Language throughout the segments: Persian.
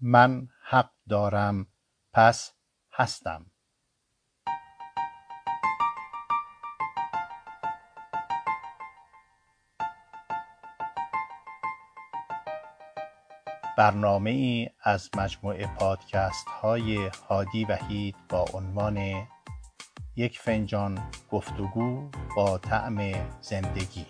من حق دارم پس هستم. برنامه ای از مجموعه پادکست های هادی وحید با عنوان یک فنجان گفتگو با طعم زندگی.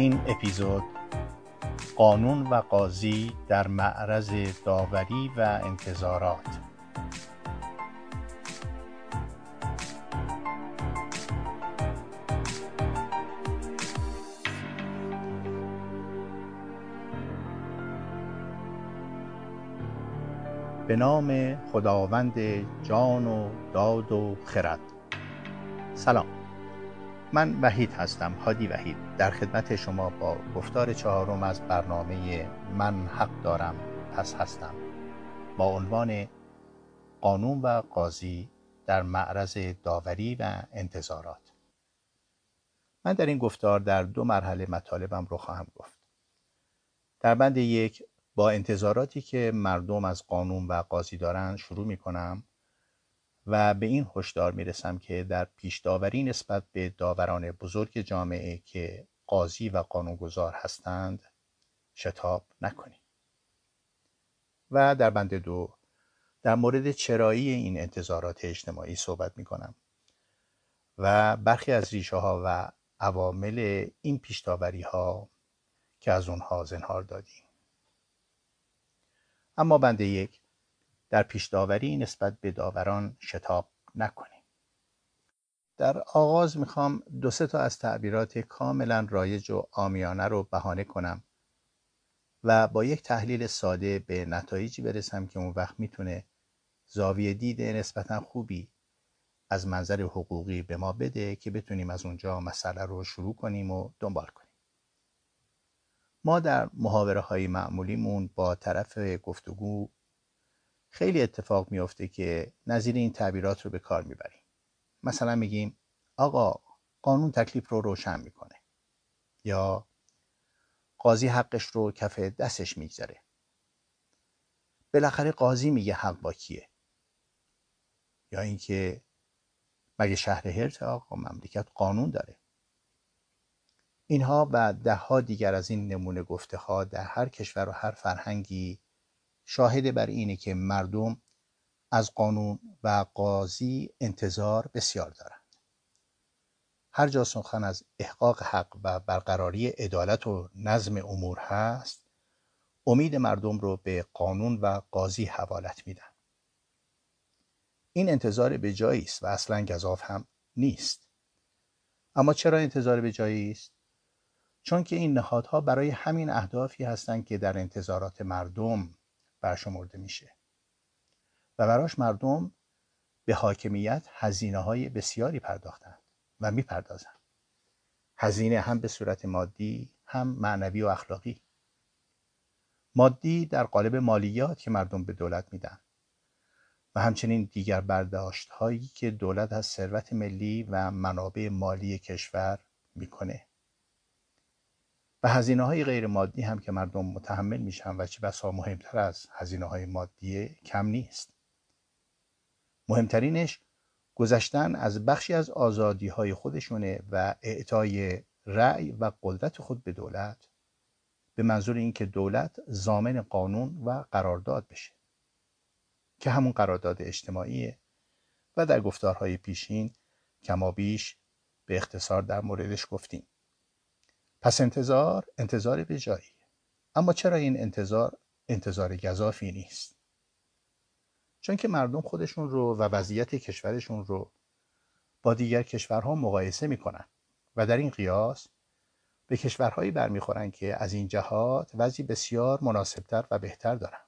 این اپیزود قانون و قاضی در معرض داوری و انتظارات. به نام خداوند جان و داد و خرد. سلام. من وحید هستم هادی وحید. در خدمت شما با گفتار چهارم از برنامه من حق دارم پس هستم. با عنوان قانون و قاضی در معرض داوری و انتظارات. من در این گفتار در دو مرحله مطالبم رو خواهم گفت. در بند یک با انتظاراتی که مردم از قانون و قاضی دارند شروع می کنم و به این هشدار می‌رسم که در پیش داوری نسبت به داوران بزرگ جامعه که قاضی و قانونگذار هستند شتاب نکنیم. و در بند دو در مورد چرایی این انتظارات اجتماعی صحبت می کنم و برخی از ریشه ها و عوامل این پیش داوری ها که از اونها زنهار دادیم. اما بند یک در پیش داوری نسبت به داوران شتاب نکنیم. در آغاز می‌خوام دو سه تا از تعبیرات کاملا رایج و آمیانه رو بهانه کنم و با یک تحلیل ساده به نتایجی برسم که اون وقت می‌تونه زاویه دید نسبتا خوبی از منظر حقوقی به ما بده که بتونیم از اونجا مسئله رو شروع کنیم و دنبال کنیم. ما در محاوره های معمولیمون با طرف گفتگو خیلی اتفاق میافته که نظیر این تعبیرات رو به کار می‌بریم. مثلا میگیم آقا قانون تکلیف رو روشن می‌کنه. یا قاضی حقش رو کف دستش میگذره بالاخره قاضی میگه حق با کیه؟ یا اینکه مگه شهر هرت آقا مملکت قانون داره؟ اینها و دهها دیگر از این نمونه گفته ها در هر کشور و هر فرهنگی شاهد بر اینه که مردم از قانون و قاضی انتظار بسیار دارند. هر جا سخن از احقاق حق و برقراری عدالت و نظم امور هست امید مردم رو به قانون و قاضی حوالت میدن. این انتظار به جایی است و اصلا گذاف هم نیست. اما چرا انتظار به جایی است؟ چون که این نهادها برای همین اهدافی هستند که در انتظارات مردم برشمرده میشه. و براش مردم به حاکمیت هزینه های بسیاری پرداختند و می‌پردازند. هزینه هم به صورت مادی هم معنوی و اخلاقی. مادی در قالب مالیات که مردم به دولت میدن و همچنین دیگر برداشت هایی که دولت از ثروت ملی و منابع مالی کشور می‌کنه. و هزینه های غیر مادی هم که مردم متحمل میشن و چه بسا مهمتر از هزینه های مادی کم نیست. مهمترینش گذشتن از بخشی از آزادی های خودشونه و اعطای رأی و قدرت خود به دولت به منظور اینکه دولت زامن قانون و قرارداد بشه که همون قرارداد اجتماعیه و در گفتارهای پیشین کما بیش به اختصار در موردش گفتیم. پس انتظار انتظار به جایی. اما چرا این انتظار انتظار گذافی نیست؟ چون که مردم خودشون رو و وضعیت کشورشون رو با دیگر کشورها مقایسه می‌کنن و در این قیاس به کشورهایی برمیخورن که از این جهات وضعی بسیار مناسبتر و بهتر دارن.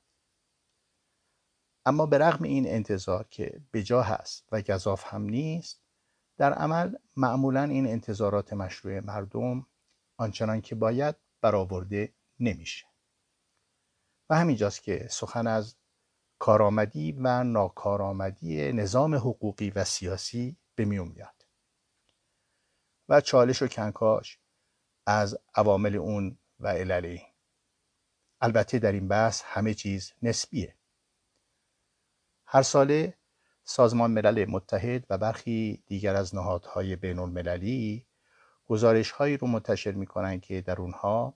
اما به رغم این انتظار که به جا هست و گذاف هم نیست در عمل معمولا این انتظارات مشروع مردم آنچنان که باید برآورده نمیشه. و همینجاست که سخن از کارآمدی و ناکارآمدی نظام حقوقی و سیاسی به میون میاد. و چالش و کنکاش از عوامل اون و علل البته در این بحث همه چیز نسبیه. هر ساله سازمان ملل متحد و برخی دیگر از نهادهای بین المللی گزارش هایی رو منتشر می کنند که در اونها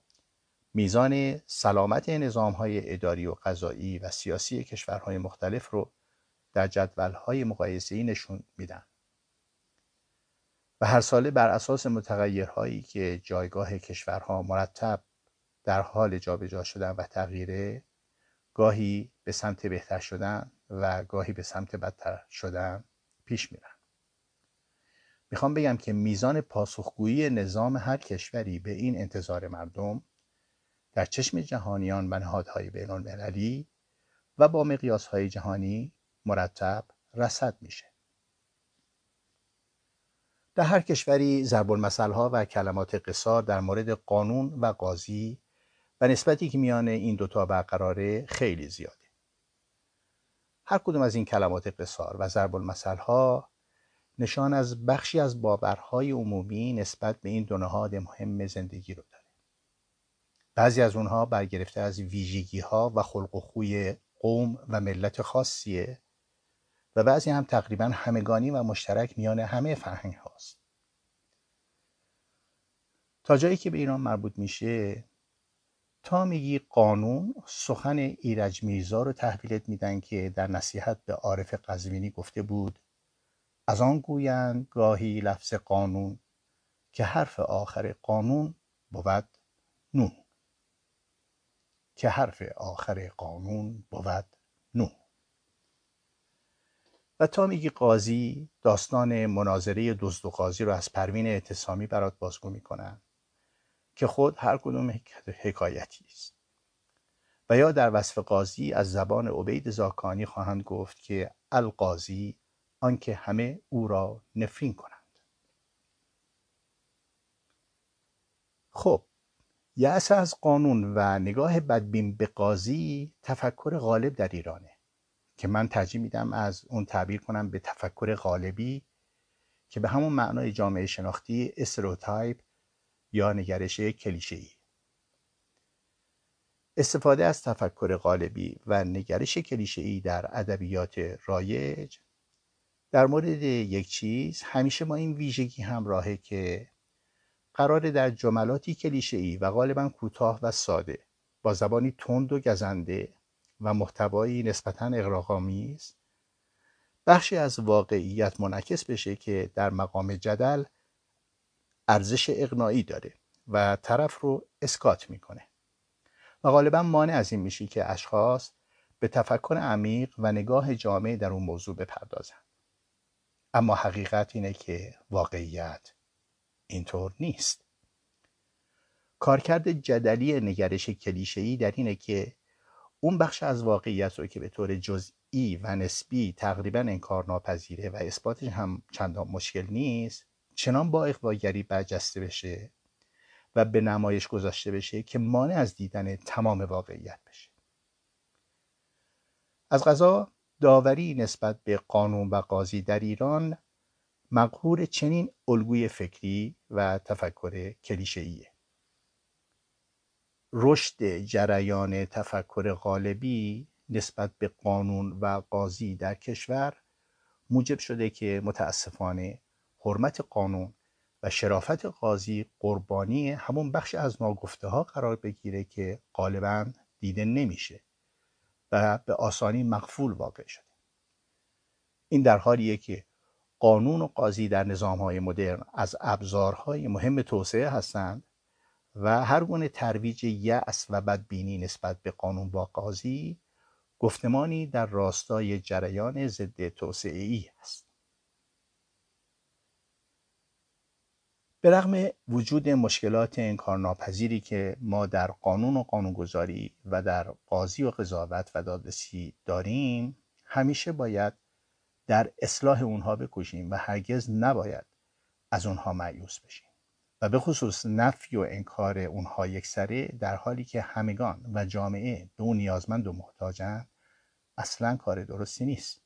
میزان سلامت نظام های اداری و قضایی و سیاسی کشورهای مختلف رو در جدول های مقایسه‌ای نشون میدن. و هر ساله بر اساس متغیرهایی که جایگاه کشورها مرتب در حال جابجا شدن و تغییره گاهی به سمت بهتر شدن و گاهی به سمت بدتر شدن پیش میرن می‌خوام بگم که میزان پاسخگویی نظام هر کشوری به این انتظار مردم در چشم جهانیان و نهادهای بین المللی و با مقیاسهای جهانی مرتب رسد میشه. در هر کشوری ضرب ها و کلمات قصار در مورد قانون و قاضی و نسبتی که میان این دوتا برقراره خیلی زیاده. هر کدوم از این کلمات قصار و ضرب ها نشان از بخشی از باورهای عمومی نسبت به این دو نهاد مهم زندگی رو داره. بعضی از اونها برگرفته از ویژگی ها و خلق و خوی قوم و ملت خاصیه و بعضی هم تقریبا همگانی و مشترک میان همه فرهنگ هاست تا جایی که به ایران مربوط میشه تا میگی قانون سخن ایرج میرزا رو تحویلت میدن که در نصیحت به عارف قزوینی گفته بود از آن گویند گاهی لفظ قانون که حرف آخر قانون بود نون که حرف آخر قانون بود نون و تا میگی قاضی داستان مناظره دزد و قاضی رو از پروین اعتصامی برات بازگو می‌کنن که خود هر کدوم حکایتی است. و یا در وصف قاضی از زبان عبید زاکانی خواهند گفت که القاضی آنکه همه او را نفرین کنند. خب یأس از قانون و نگاه بدبین به قاضی تفکر غالب در ایرانه که من ترجیح میدم از اون تعبیر کنم به تفکر غالبی که به همون معنای جامعه شناختی stereotype یا نگرش کلیشه‌ای. استفاده از تفکر غالبی و نگرش کلیشه‌ای در ادبیات رایج در مورد یک چیز همیشه با این ویژگی همراهه که قرار در جملاتی کلیشه‌ای و غالبا کوتاه و ساده با زبانی تند و گزنده و محتوایی نسبتا اغراق‌آمیز بخشی از واقعیت منعکس بشه که در مقام جدل ارزش اقناعی داره و طرف رو اسکات می‌کنه. و غالبا مانع از این میشه که اشخاص به تفکر عمیق و نگاه جامع در اون موضوع بپردازن اما حقیقت اینه که واقعیت اینطور نیست. کارکرد جدلی نگرش کلیشه‌ای در اینه که اون بخش از واقعیت رو که به طور جزئی و نسبی تقریبا انکار ناپذیره و اثباتش هم چندان مشکل نیست چنان با اقواگری برجسته بشه و به نمایش گذاشته بشه که مانع از دیدن تمام واقعیت بشه. از غذا داوری نسبت به قانون و قاضی در ایران مقهور چنین الگوی فکری و تفکر کلیشه‌ایه. رشد جریان تفکر غالبی نسبت به قانون و قاضی در کشور موجب شده که متاسفانه حرمت قانون و شرافت قاضی قربانی همون بخش از ناگفته ها قرار بگیره که غالبا دیده نمیشه. و به آسانی مقفول واقع شده این در حالیه که قانون و قاضی در نظام های مدرن از ابزارهای مهم توسعه هستند و هر گونه ترویج یأس و بدبینی نسبت به قانون با قاضی گفتمانی در راستای جریان ضد توسعه ای است به رغم وجود مشکلات انکارناپذیری که ما در قانون و قانونگذاری و در قاضی و قضاوت و دادرسی داریم همیشه باید در اصلاح اونها بکشیم و هرگز نباید از اونها معیوس بشیم. و به خصوص نفی و انکار اونها یک سره در حالی که همگان و جامعه به اون نیازمند و محتاجن اصلا کار درستی نیست.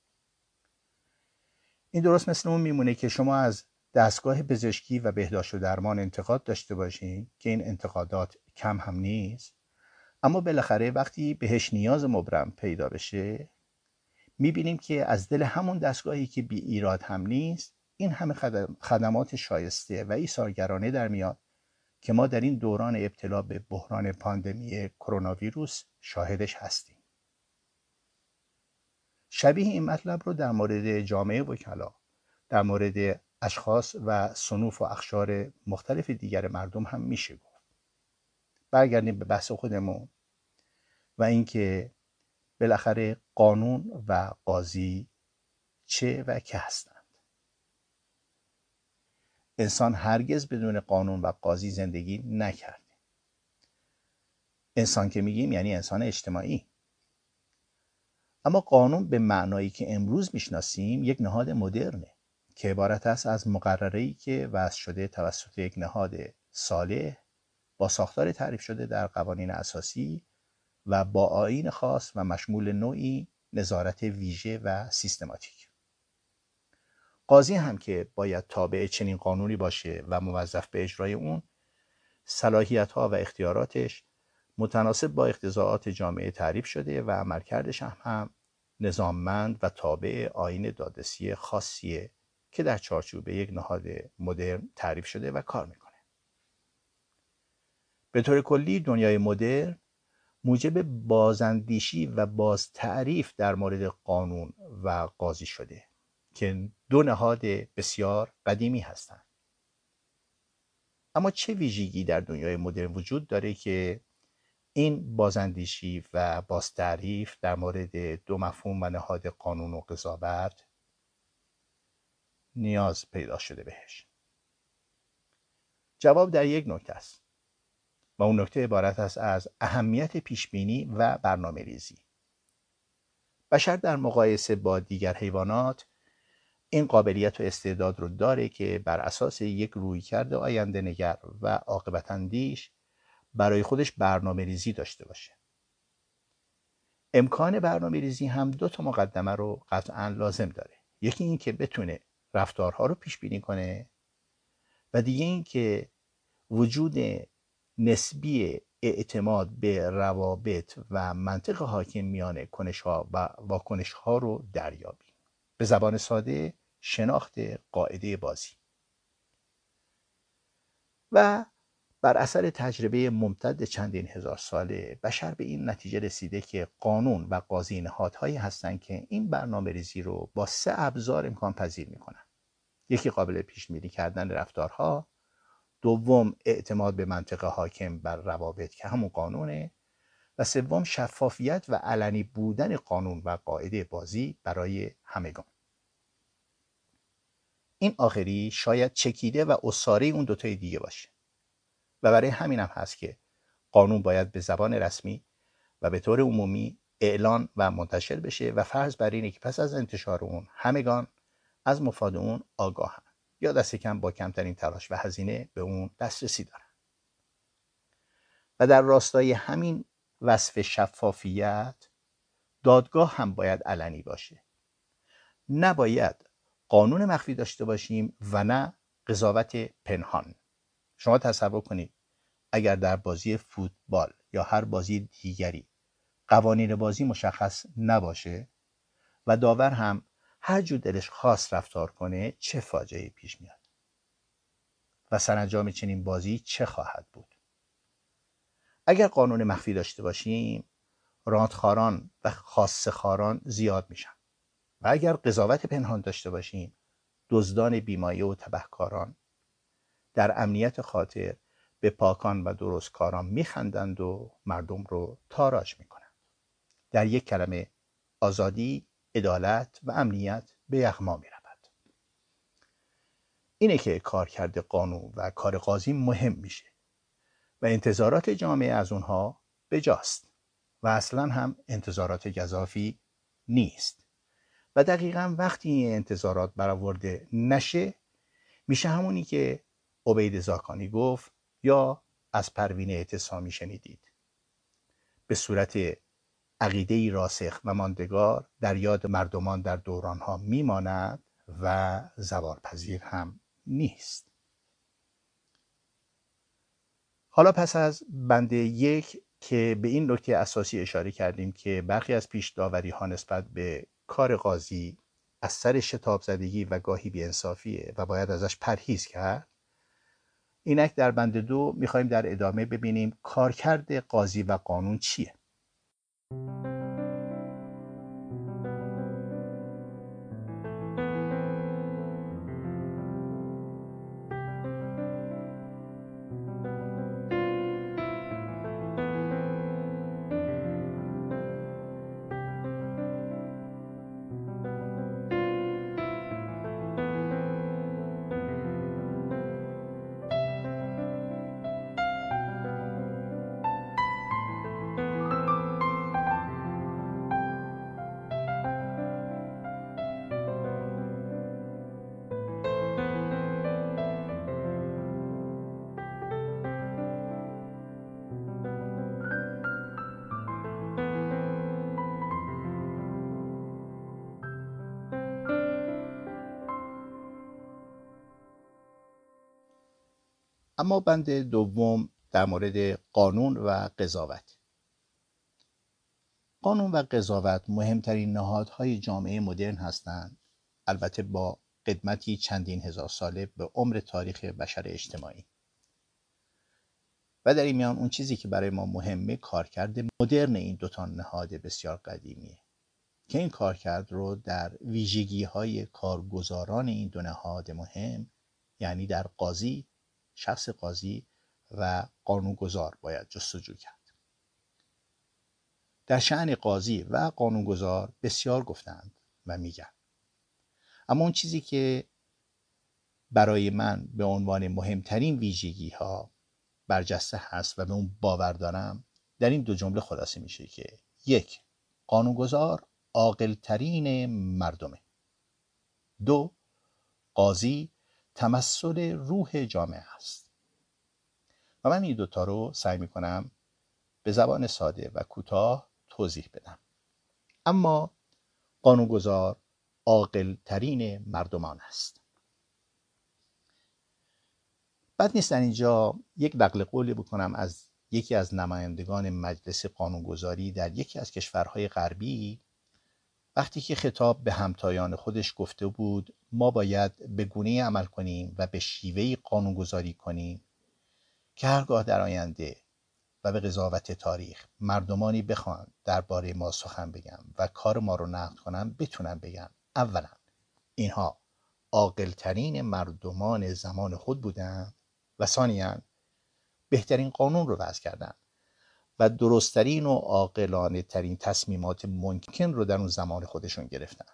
این درست مثل اون میمونه که شما از دستگاه پزشکی و بهداشت و درمان انتقاد داشته باشیم که این انتقادات کم هم نیست. اما بالاخره وقتی بهش نیاز مبرم پیدا بشه می‌بینیم که از دل همون دستگاهی که بی ایراد هم نیست این همه خدمات شایسته و ایثارگرانه در میاد که ما در این دوران ابتلا به بحران پاندمی کرونا ویروس شاهدش هستیم. شبیه این مطلب رو در مورد جامعه وکلا در مورد اشخاص و صنوف و اخشار مختلف دیگر مردم هم میشه گفت. برگردیم به بحث خودمون و اینکه بالاخره قانون و قاضی چه و که هستند. انسان هرگز بدون قانون و قاضی زندگی نکرده. انسان که میگیم یعنی انسان اجتماعی. اما قانون به معنایی که امروز می‌شناسیم یک نهاد مدرنه. که عبارت است از مقرری که وضع شده توسط یک نهاد صالح با ساختار تعریف شده در قوانین اساسی و با آین خاص و مشمول نوعی نظارت ویژه و سیستماتیک. قاضی هم که باید تابع چنین قانونی باشه و موظف به اجرای اون صلاحیت ها و اختیاراتش متناسب با اقتضاعات جامعه تعریف شده و عملکردش هم, هم نظاممند و تابع آین دادرسی خاصیه که در چارچوب یک نهاد مدرن تعریف شده و کار می‌کنه. به طور کلی دنیای مدرن موجب بازاندیشی و باز تعریف در مورد قانون و قاضی شده که دو نهاد بسیار قدیمی هستند. اما چه ویژگی در دنیای مدرن وجود داره که این بازاندیشی و بازتعریف در مورد دو مفهوم و نهاد قانون و قضاوت نیاز پیدا شده بهش. جواب در یک نکته است و اون نکته عبارت است از اهمیت پیشبینی و برنامه ریزی. بشر در مقایسه با دیگر حیوانات این قابلیت و استعداد رو داره که بر اساس یک رویکرد آینده نگر و عاقبت اندیش برای خودش برنامه ریزی داشته باشه. امکان برنامه ریزی هم دو تا مقدمه رو قطعا لازم داره. یکی این که بتونه رفتارها رو پیش بینی کنه. و دیگه این که وجود نسبی اعتماد به روابط و منطق حاکم میان کنش ها و واکنش ها رو دریابیم. به زبان ساده شناخت قاعده بازی. و بر اثر تجربه ممتد چندین هزار ساله بشر به این نتیجه رسیده که قانون و قاضی نهادهایی هستند که این برنامه ریزی رو با سه ابزار امکان پذیر می‌کنن یکی قابل پیش بینی کردن رفتارها دوم اعتماد به منطقه حاکم بر روابط که همون قانونه و سوم شفافیت و علنی بودن قانون و قاعده بازی برای همگان. این آخری شاید چکیده و اصاره اون دوتای دیگه باشه. و برای همین هم هست که قانون باید به زبان رسمی و به طور عمومی اعلان و منتشر بشه و فرض بر اینه که پس از انتشار اون همگان از مفاد اون آگاهن. یا دست کم با کمترین تلاش و هزینه به اون دسترسی دارن. و در راستای همین وصف شفافیت دادگاه هم باید علنی باشه. نباید قانون مخفی داشته باشیم و نه قضاوت پنهان. شما تصور کنید اگر در بازی فوتبال یا هر بازی دیگری قوانین بازی مشخص نباشه و داور هم هر جور دلش خاص رفتار کنه چه فاجعه پیش میاد؟ و سرانجام چنین بازی چه خواهد بود؟ اگر قانون مخفی داشته باشیم راندخاران و خاصخاران زیاد میشن. و اگر قضاوت پنهان داشته باشیم دزدان بیمایه و تبهکاران در امنیت خاطر به پاکان و درستکاران میخندند و مردم رو تاراج می‌کنند در یک کلمه آزادی عدالت و امنیت به یغما می رود. اینه که کار کرده قانون و کار قاضی مهم میشه و انتظارات جامعه از اونها بجاست و اصلا هم انتظارات گذافی نیست و دقیقا وقتی این انتظارات برآورده نشه میشه همونی که عبید زاکانی گفت یا از پروین اعتصامی شنیدید. به صورت عقیده راسخ و ماندگار در یاد مردمان در دورانها میماند و زوارپذیر هم نیست. حالا پس از بنده یک که به این نکته اساسی اشاره کردیم که برخی از پیش داوری ها نسبت به کار قاضی از سر شتاب زدگی و گاهی بیانصافیه و باید ازش پرهیز کرد اینک در بند دو می‌خوایم در ادامه ببینیم کارکرد قاضی و قانون چیه. اما بند دوم در مورد قانون و قضاوت. قانون و قضاوت مهمترین نهادهای جامعه مدرن هستند. البته با قدمتی چندین هزار ساله به عمر تاریخ بشر اجتماعی. و در این میان اون چیزی که برای ما مهمه کارکرد مدرن این دوتا نهاد بسیار قدیمیه. که این کارکرد رو در ویژگی های کارگزاران این دو نهاد مهم یعنی در قاضی شخص قاضی و قانونگذار باید جستجو کرد. در شعن قاضی و قانونگذار بسیار گفتند و میگن. اما اون چیزی که برای من به عنوان مهمترین ویژگی ها برجسته هست و به اون باور دارم در این دو جمله خلاصه میشه که یک قانونگذار عاقلترین مردمه. دو قاضی تمثل روح جامعه است. و من این دوتا رو سعی می کنم به زبان ساده و کوتاه توضیح بدم. اما قانونگذار عاقل ترین مردمان است. بد نیست در اینجا یک نقل قولی بکنم از یکی از نمایندگان مجلس قانونگذاری در یکی از کشورهای غربی وقتی که خطاب به همتایان خودش گفته بود ما باید به گونه عمل کنیم و به شیوهی قانونگذاری کنیم که هرگاه در آینده و به قضاوت تاریخ مردمانی بخوان درباره ما سخن بگم و کار ما رو نقد کنم بتونم بگم. اولا اینها عاقلترین مردمان زمان خود بودند و ثانیا بهترین قانون رو وضع کردند. و درستترین و عاقلانه ترین تصمیمات ممکن رو در اون زمان خودشون گرفتن.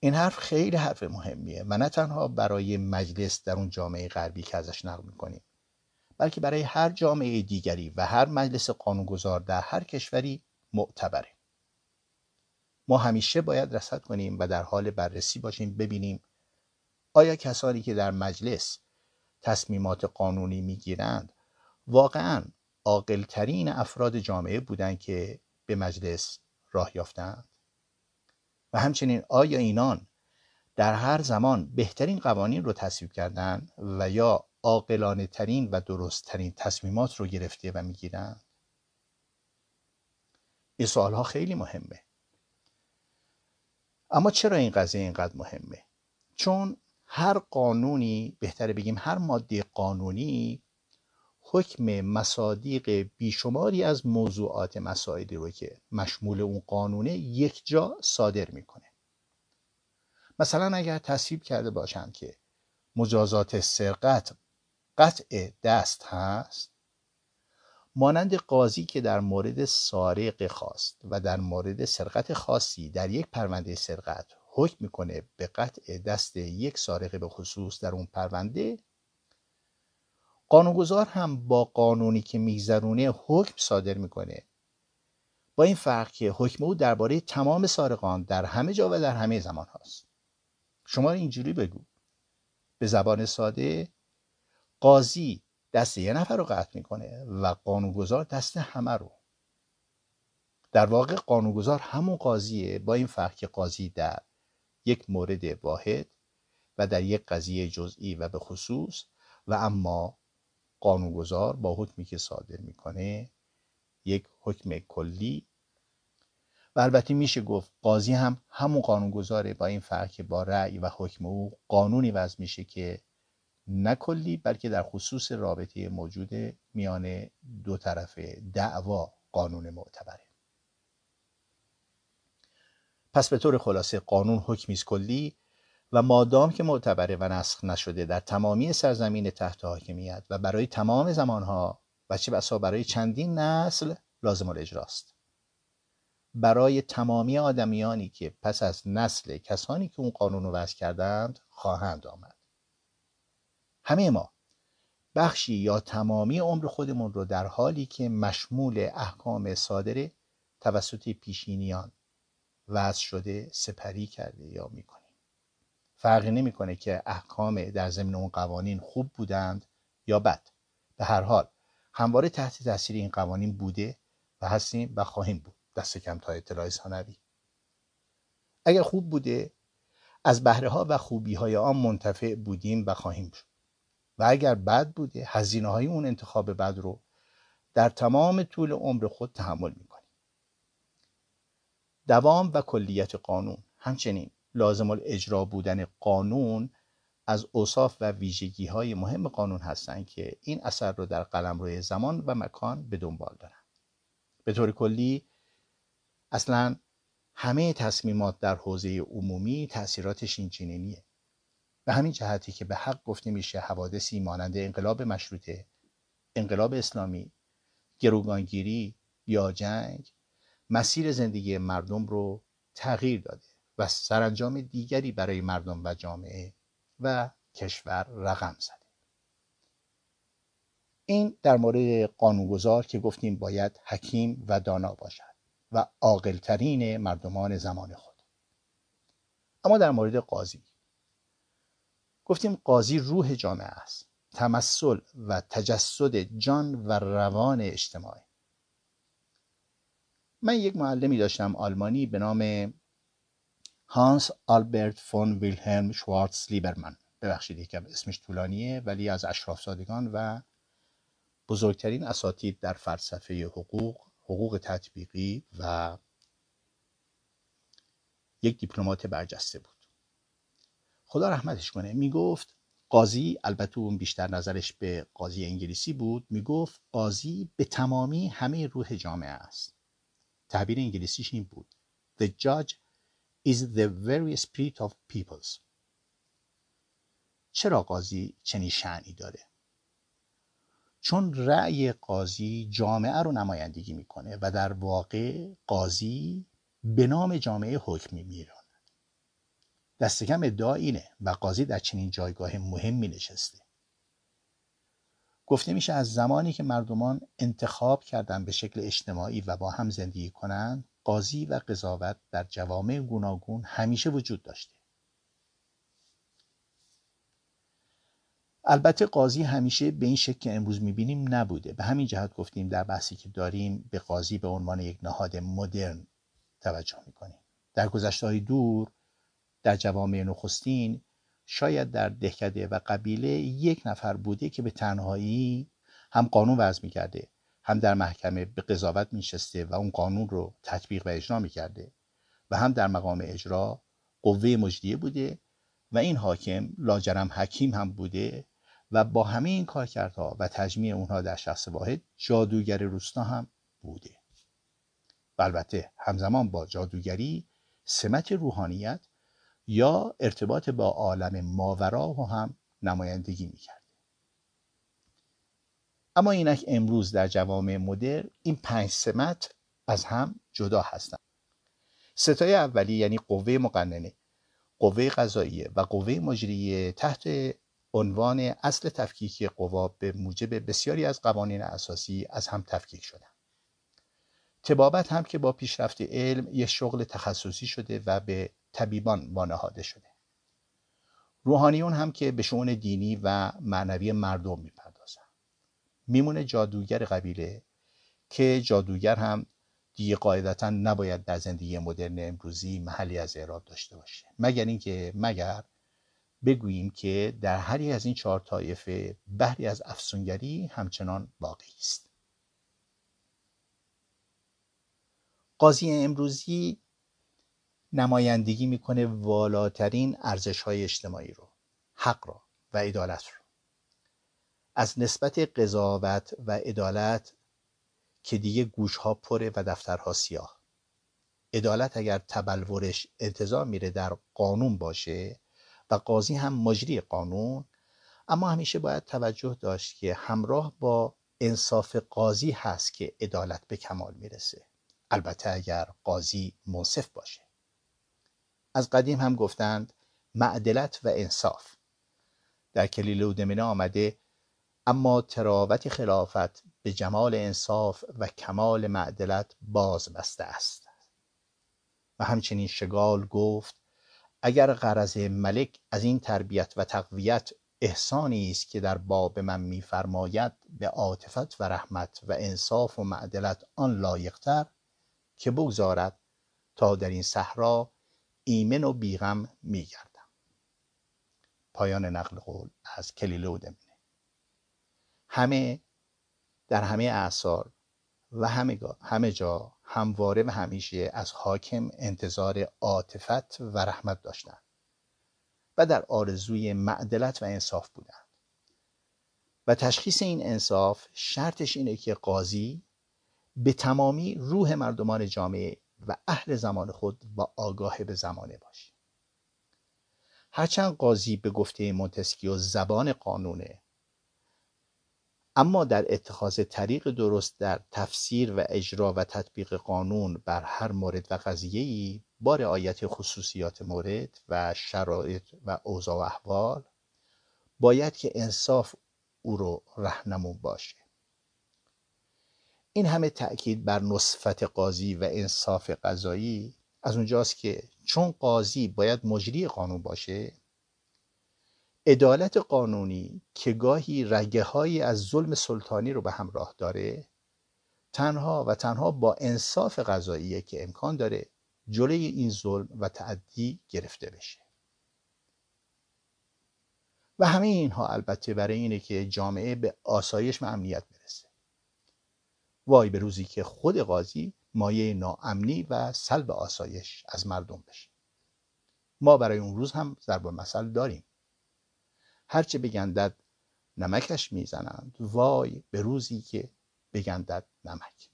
این حرف خیلی حرف مهمیه. و نه تنها برای مجلس در اون جامعه غربی که ازش نقل می‌کنیم بلکه برای هر جامعه دیگری و هر مجلس قانونگذار در هر کشوری معتبره. ما همیشه باید رسد کنیم و در حال بررسی باشیم ببینیم آیا کسانی که در مجلس تصمیمات قانونی می‌گیرند واقعا عاقلترین افراد جامعه بودند که به مجلس راه یافتند. و همچنین آیا اینان در هر زمان بهترین قوانین رو تصویب کردند و یا عاقلانه ترین و درست ترین تصمیمات رو گرفته و می‌گیرند؟ این سوال ها خیلی مهمه. اما چرا این قضیه اینقدر مهمه؟ چون هر قانونی بهتره بگیم هر ماده قانونی حکم مصادیق بیشماری از موضوعات مسائلی رو که مشمول اون قانونه یک جا صادر می‌کنه. مثلا اگر تصویب کرده باشند که مجازات سرقت قطع دست هست مانند قاضی که در مورد سارق خواست و در مورد سرقت خاصی در یک پرونده سرقت حکم می‌کنه به قطع دست یک سارق به خصوص در اون پرونده قانونگذار هم با قانونی که میگذرونه حکم صادر می‌کنه. با این فرق که حکم او درباره تمام سارقان در همه جا و در همه زمان هاست. شما اینجوری بگو. به زبان ساده قاضی دست یه نفر رو قطع می‌کنه و قانونگذار دست همه رو. در واقع قانونگذار همون قاضیه با این فرق که قاضی در یک مورد واحد و در یک قضیه جزئی و به خصوص و اما قانونگذار با حکمی که صادر می‌کنه یک حکم کلی. و البته میشه گفت قاضی هم همون قانونگذاره با این فرق که با رأی و حکم او قانونی وضع میشه که نه کلی بلکه در خصوص رابطه موجود میان دو طرف دعوا قانون معتبره. پس به طور خلاصه قانون حکمی کلی. و مادام که معتبره و نسخ نشده در تمامی سرزمین تحت حاکمیت و برای تمام زمانها و چه بسا برای چندین نسل لازم الاجراست. برای تمامی آدمیانی که پس از نسل کسانی که اون قانون رو وضع کردند خواهند آمد. همه ما بخشی یا تمامی عمر خودمون رو در حالی که مشمول احکام صادره توسط پیشینیان وضع شده سپری کرده یا می‌کنیم فرقی نمی‌کنه که احکام در ضمن اون قوانین خوب بودند یا بد. به هر حال همواره تحت تاثیر این قوانین بوده و هستیم و خواهیم بود. دست کم تا اطلاع ثانوی. اگر خوب بوده از بهره ها و خوبی های آن منتفع بودیم و خواهیم شد. و اگر بد بوده هزینه های اون انتخاب بد رو در تمام طول عمر خود تحمل می‌کنیم. دوام و کلیت قانون. همچنین لازم الاجرا بودن قانون از اوصاف و ویژگی های مهم قانون هستند که این اثر رو در قلم روی زمان و مکان به دنبال دارند. به طور کلی اصلا همه تصمیمات در حوزه عمومی تاثیراتش این به همین جهتی که به حق گفته میشه حوادثی مانند انقلاب مشروطه انقلاب اسلامی گروگانگیری یا جنگ مسیر زندگی مردم رو تغییر داده. و سرانجام دیگری برای مردم و جامعه و کشور رقم زده این در مورد قانونگذار که گفتیم باید حکیم و دانا باشد و عاقلترین مردمان زمان خود. اما در مورد قاضی. گفتیم قاضی روح جامعه است تمثل و تجسد جان و روان اجتماعی. من یک معلمی داشتم آلمانی به نام هانس آلبرت فون ویلهلم شوارتز لیبرمن. ببخشید یکم اسمش طولانیه ولی از اشرافزادگان و بزرگترین اساتید در فلسفه حقوق حقوق تطبیقی و یک دیپلمات برجسته بود. خدا رحمتش کنه می‌گفت قاضی البته اون بیشتر نظرش به قاضی انگلیسی بود می‌گفت قاضی به تمامی همه روح جامعه است. تعبیر انگلیسیش این بود. The judge is the very spirit of peoples. چرا قاضی چنین شعنی داره؟ چون رأی قاضی جامعه رو نمایندگی می‌کنه و در واقع قاضی به نام جامعه حکم میراند دست کم ادعا اینه و قاضی در چنین جایگاه مهمی نشسته. گفته میشه از زمانی که مردمان انتخاب کردن به شکل اجتماعی و با هم زندگی کنند قاضی و قضاوت در جوامع گوناگون همیشه وجود داشته. البته قاضی همیشه به این شکل که امروز می‌بینیم نبوده. به همین جهت گفتیم در بحثی که داریم به قاضی به عنوان یک نهاد مدرن توجه می‌کنیم. در گذشته دور در جوامع نخستین شاید در دهکده و قبیله یک نفر بوده که به تنهایی هم قانون وضع می‌کرده. هم در محکمه به قضاوت میشسته و اون قانون رو تطبیق و اجرا می‌کرده و هم در مقام اجرا قوه مجریه بوده و این حاکم لاجرم حکیم هم بوده و با همه این کارکردها و تجمیع اونها در شخص واحد جادوگر روستا هم بوده. و البته همزمان با جادوگری سمت روحانیت یا ارتباط با عالم ماورا هم نمایندگی می‌کرده اما اینک امروز در جوامع مدر این پنج سمت از هم جدا هستند ستای اولی یعنی قوه مقننه قوه قضاییه و قوه مجریه تحت عنوان اصل تفکیک قوا به موجب بسیاری از قوانین اساسی از هم تفکیک شدن. تبابت هم که با پیشرفت علم یک شغل تخصصی شده و به طبیبان وانهاده شده. روحانیون هم که به شعون دینی و معنوی مردم می‌پردازن میمونه جادوگر قبیله که جادوگر هم دیگه قاعدتا نباید در زندگی مدرن امروزی محلی از اعراب داشته باشه. مگر اینکه مگر بگوییم که در هر یک از این چهار طایفه بحری از افسونگری همچنان باقی است. قاضی امروزی نمایندگی می‌کنه والاترین ارزش های اجتماعی رو حق را و عدالت رو. از نسبت قضاوت و عدالت که دیگه گوش ها پره و دفترها سیاه. عدالت اگر تبلورش انتظار میره در قانون باشه و قاضی هم مجری قانون اما همیشه باید توجه داشت که همراه با انصاف قاضی هست که عدالت به کمال می‌رسه. البته اگر قاضی منصف باشه. از قدیم هم گفتند معدلت و انصاف. در کلیل و دمنه آمده اما تراوت خلافت به جمال انصاف و کمال معدلت باز بسته است. و همچنین شگال گفت اگر غرض ملک از این تربیت و تقویت احسانی است که در باب من میفرماید به عاطفت و رحمت و انصاف و معدلت آن لایقتر که بگذارد تا در این صحرا ایمن و بیغم میگردم. پایان نقل قول از کلیله و دمنه همه در همه اعثار و همه, همه جا همواره و همیشه از حاکم انتظار عاطفت و رحمت داشتند و در آرزوی معدلت و انصاف بودند. و تشخیص این انصاف شرطش اینه که قاضی به تمامی روح مردمان جامعه و اهل زمان خود با آگاه به زمانه باشه. هرچند قاضی به گفته و زبان قانونه اما در اتخاذ طریق درست در تفسیر و اجرا و تطبیق قانون بر هر مورد و قضیه‌ای با رعایت خصوصیات مورد و شرایط و اوضاع و احوال باید که انصاف او رو رهنمون باشه. این همه تأکید بر نصفت قاضی و انصاف قضایی از اونجاست که چون قاضی باید مجری قانون باشه عدالت قانونی که گاهی رگه هایی از ظلم سلطانی رو به همراه داره تنها و تنها با انصاف قضایی که امکان داره جلوی این ظلم و تعدی گرفته بشه. و همه اینها البته برای اینه که جامعه به آسایش و امنیت برسه. وای به روزی که خود قاضی مایه ناامنی و سلب آسایش از مردم بشه. ما برای اون روز هم ضرب مثل داریم. هرچه بگندد نمکش می‌زنند وای به روزی که بگندد نمک.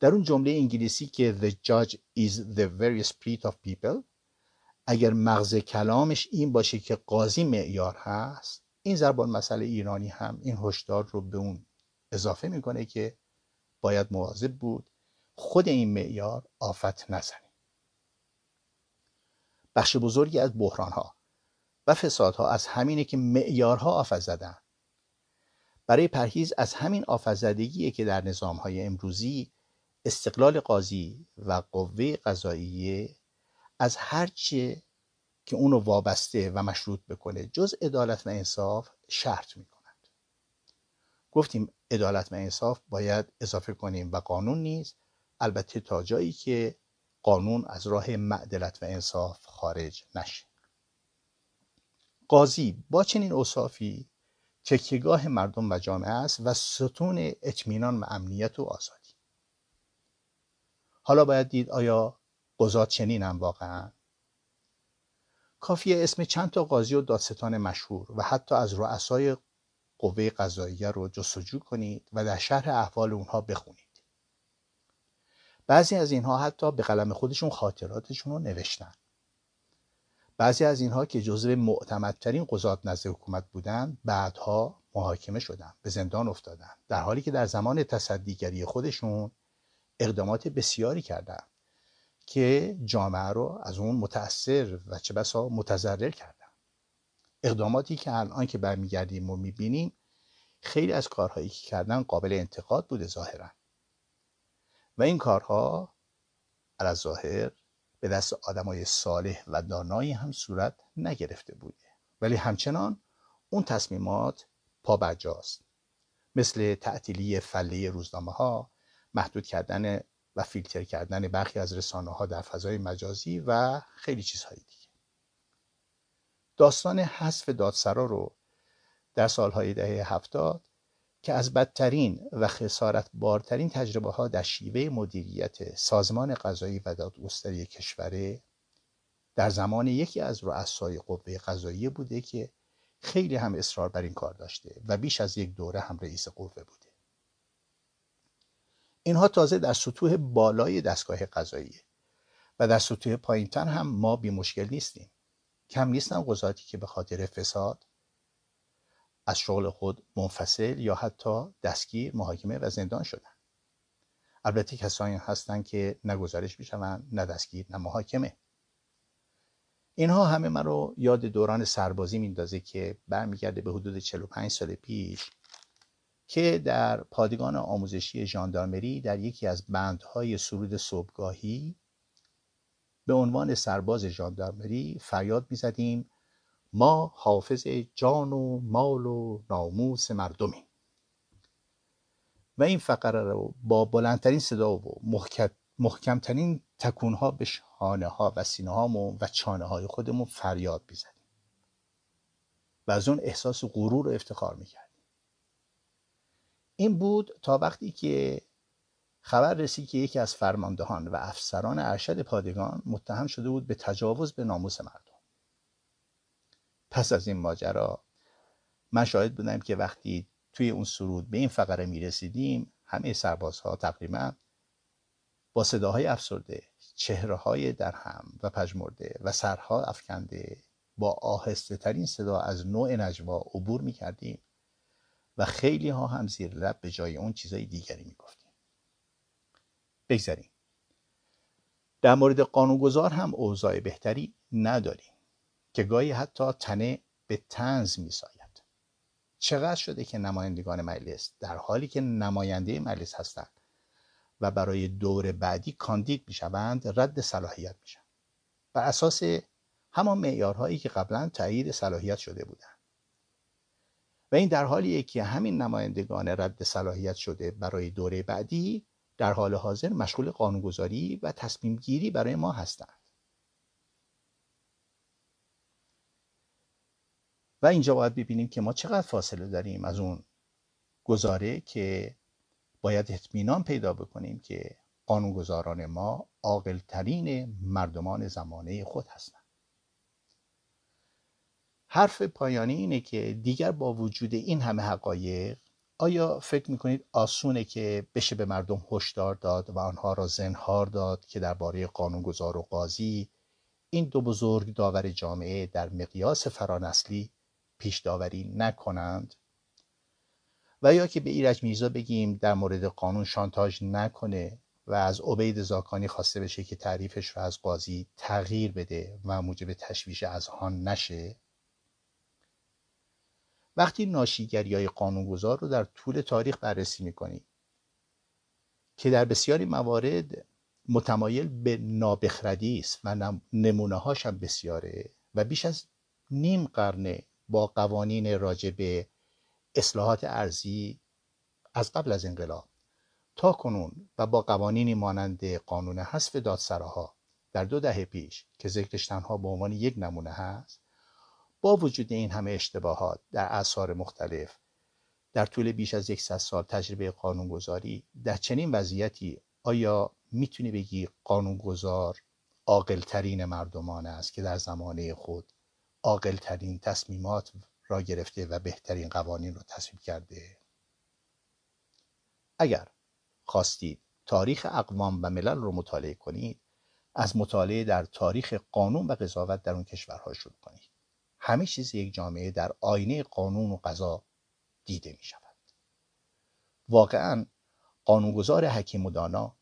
در اون جمله انگلیسی که The judge is the very spirit of people اگر مغز کلامش این باشه که قاضی معیار هست این زربان مسئله ایرانی هم این هشدار رو به اون اضافه می‌کنه که باید مواظب بود خود این معیار آفت نزنه. بخش بزرگی از بحران ها و فسادها از همینه که معیارها آفت زدن. برای پرهیز از همین آفت زدگیه که در نظامهای امروزی استقلال قاضی و قوه قضاییه از هرچه که اونو وابسته و مشروط بکنه جز عدالت و انصاف شرط می‌کنند گفتیم عدالت و انصاف باید اضافه کنیم و قانون نیست. البته تا جایی که قانون از راه معدلت و انصاف خارج نشه. قاضی با چنین اوصافی تکیگاه مردم و جامعه است و ستون اطمینان و امنیت و آزادی. حالا باید دید آیا قضات چنینم واقعا؟ کافیه اسم چند تا قاضی و دادستان مشهور و حتی از رؤسای قوه قضاییه رو جستجو کنید و در شرح احوال اونها بخونید. بعضی از اینها حتی به قلم خودشون خاطراتشون رو نوشتن. بعضی از اینها که جزو معتمدترین قضات نزد حکومت بودند بعدها محاکمه شدند به زندان افتادند در حالی که در زمان تصدیگری خودشون اقدامات بسیاری کردند که جامعه رو از اون متأثر و چه بسا متضرر کردن. اقداماتی که الان که برمیگردیم و می‌بینیم خیلی از کارهایی که کردن قابل انتقاد بوده ظاهرا. و این کارها از ظاهر به دست آدمای صالح و دانایی هم صورت نگرفته بوده ولی همچنان اون تصمیمات پابرجاست مثل تعطیلی فله روزنامه ها محدود کردن و فیلتر کردن برخی از رسانه ها در فضای مجازی و خیلی چیزهای دیگه. داستان حذف دادسرا رو در سالهای دهه هفتاد که از بدترین و خسارت بارترین تجربه ها در شیوه مدیریت سازمان قضایی و دادگستری کشوره در زمان یکی از رؤسای قوه قضاییه بوده که خیلی هم اصرار بر این کار داشته و بیش از یک دوره هم رئیس قوه بوده. اینها تازه در سطوح بالای دستگاه قضاییه و در سطوح پایینتر هم ما بی مشکل نیستیم. کم نیستن قضاتی که به خاطر فساد از شغل خود منفصل یا حتی دستگیر محاکمه و زندان شدن. البته کسانی هستند که نه گزارش می‌شوند نه دستگیر نه محاکمه. اینها همه من رو یاد دوران سربازی میندازه که برمیگرده به حدود 45 سال پیش که در پادگان آموزشی ژاندارمری در یکی از بندهای سرود صبحگاهی به عنوان سرباز ژاندارمری فریاد می‌زدیم ما حافظ جان و مال و ناموس مردمیم و این فقره رو با بلندترین صدا و محکمترین تکونها به شانه ها و سینه هامون و چانه های خودمون فریاد بیزدیم و از اون احساس غرور و افتخار می‌کردیم. این بود تا وقتی که خبر رسید که یکی از فرماندهان و افسران ارشد پادگان متهم شده بود به تجاوز به ناموس مردم. پس از این ماجرا من شاهد بودم که وقتی توی اون سرود به این فقره می رسیدیم همه سربازها تقریبا با صداهای افسرده چهره های در هم و پژمرده و سرها افکنده با آهسته ترین صدا از نوع نجوا عبور می کردیم و خیلی ها هم زیر لب به جای اون چیزای دیگری می گفتیم بگذاریم. در مورد قانونگذار هم اوضاع بهتری نداریم. که گاهی حتی تنه به تنز میساید. چقدر شده که نمایندگان مجلس در حالی که نماینده مجلس هستند و برای دور بعدی کاندید می‌شوند رد صلاحیت میشن. بر اساس همان معیارهایی که قبلا تایید صلاحیت شده بودند. و این در حالیه که همین نمایندگان رد صلاحیت شده برای دوره بعدی در حال حاضر مشغول قانونگذاری و تصمیم گیری برای ما هستند. و اینجا باید ببینیم که ما چقدر فاصله داریم از اون گزاره که باید اطمینان پیدا بکنیم که قانونگذاران ما عاقلترین مردمان زمانه خود هستند. حرف پایانی اینه که دیگر با وجود این همه حقایق آیا فکر می‌کنید آسونه که بشه به مردم هشدار داد و آنها را زنهار داد که درباره قانونگذار و قاضی این دو بزرگ داور جامعه در مقیاس فرانسلی پیش داوری نکنند. و یا که به ایرج میرزا بگیم در مورد قانون شانتاژ نکنه و از عبید زاکانی خواسته بشه که تعریفش رو از قاضی تغییر بده و موجب تشویش از آن نشه. وقتی ناشیگری های قانونگذار رو در طول تاریخ بررسی می‌کنیم که در بسیاری موارد متمایل به نابخردی است و نمونه هاش هم بسیاره و بیش از نیم قرنه با قوانین راجع به اصلاحات ارزی از قبل از انقلاب تا کنون و با قوانینی مانند قانون حذف دادسراها در دو دهه پیش که ذکرش تنها به عنوان یک نمونه هست با وجود این همه اشتباهات در اثار مختلف در طول بیش از یکصد سال تجربه قانونگذاری در چنین وضعیتی آیا می‌تونی بگی قانونگذار عاقلترین مردمان است که در زمانه خود عاقلترین تصمیمات را گرفته و بهترین قوانین را تصویب کرده. اگر خواستید تاریخ اقوام و ملل رو مطالعه کنید از مطالعه در تاریخ قانون و قضاوت در اون کشورها شروع کنید. همه چیز یک جامعه در آینه قانون و قضا دیده می شود. واقعا قانونگذار حکیم و دانا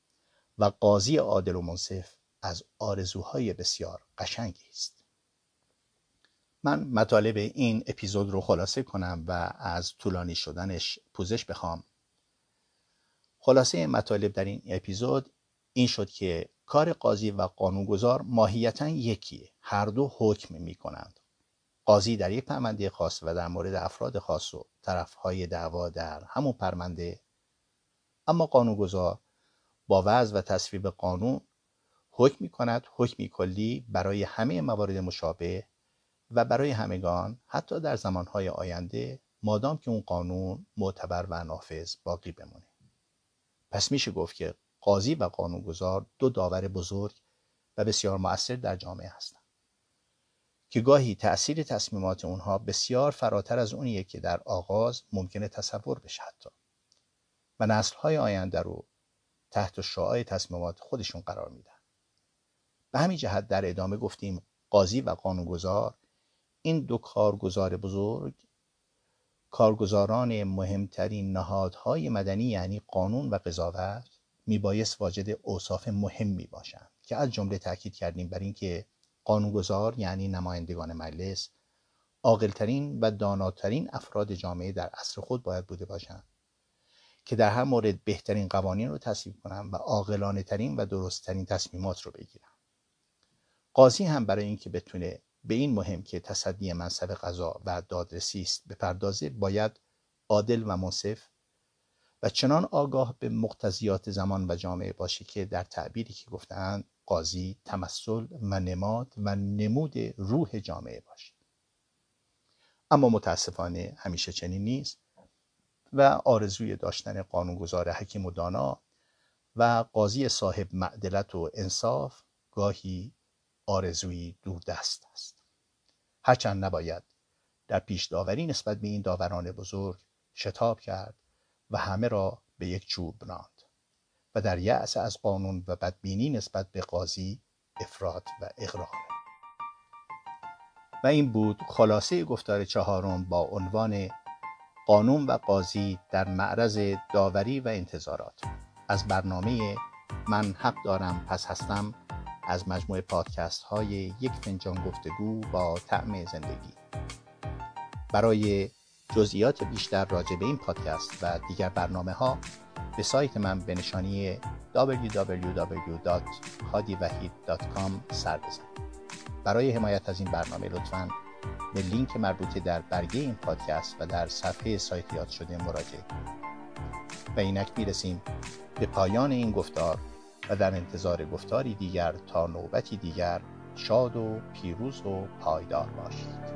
و قاضی عادل و منصف از آرزوهای بسیار قشنگی است. من مطالب این اپیزود رو خلاصه کنم و از طولانی شدنش پوزش بخوام. خلاصه مطالب در این اپیزود این شد که کار قاضی و قانونگذار ماهیتا یکیه. هر دو حکم می کنند قاضی در یک پرونده خاص و در مورد افراد خاص و طرفهای دعوا در همون پرونده. اما قانونگذار با وضع و تصویب قانون حکم می کند حکمی کلی برای همه موارد مشابه و برای همگان حتی در زمانهای آینده مادام که اون قانون معتبر و نافذ باقی بمونه. پس میشه گفت که قاضی و قانونگذار دو داور بزرگ و بسیار مؤثر در جامعه هستند. که گاهی تأثیر تصمیمات اونها بسیار فراتر از اونیه که در آغاز ممکنه تصور بشه حتی. و نسلهای آینده رو تحت شعاع تصمیمات خودشون قرار میدن. به همین جهت در ادامه گفتیم قاضی و قانونگذار این دو کارگزار بزرگ کارگزاران مهمترین نهادهای مدنی یعنی قانون و قضاوت میبایست واجد اوصاف مهمی باشند که از جمله تاکید کردیم بر اینکه قانونگذار یعنی نمایندگان مجلس عاقلترین و داناترین افراد جامعه در عصر خود باید بوده باشند که در هر مورد بهترین قوانین رو تصویب کنند و عاقلانه ترین و درست ترین تصمیمات رو بگیرن قاضی هم برای اینکه بتونه به این مهم که تصدی منصب قضا و دادرسی است بپردازه باید عادل و منصف و چنان آگاه به مقتضیات زمان و جامعه باشه که در تعبیری که گفتند قاضی تمثل و نماد و نمود روح جامعه باشه اما متاسفانه همیشه چنین نیست و آرزوی داشتن قانونگذار حکیم و دانا و قاضی صاحب معدلت و انصاف گاهی آرزویی دست است. هرچند نباید در پیش داوری نسبت به این داوران بزرگ شتاب کرد و همه را به یک چوب راند و در یأس از قانون و بدبینی نسبت به قاضی افراد و اقرار. و این بود خلاصه گفتار چهارم با عنوان قانون و قاضی در معرض داوری و انتظارات. از برنامه من حق دارم پس هستم. از مجموعه پادکست های یک فنجان گفتگو با طعم زندگی. برای جزئیات بیشتر راجع به این پادکست و دیگر برنامه ها به سایت من به نشانی www.hadivahid.com سر بزنید برای حمایت از این برنامه لطفاً به لینک مربوطه در برگه این پادکست و در صفحه سایت یاد شده مراجعه و اینک می‌رسیم. به پایان این گفتار و در انتظار گفتاری دیگر تا نوبتی دیگر شاد و پیروز و پایدار باشید.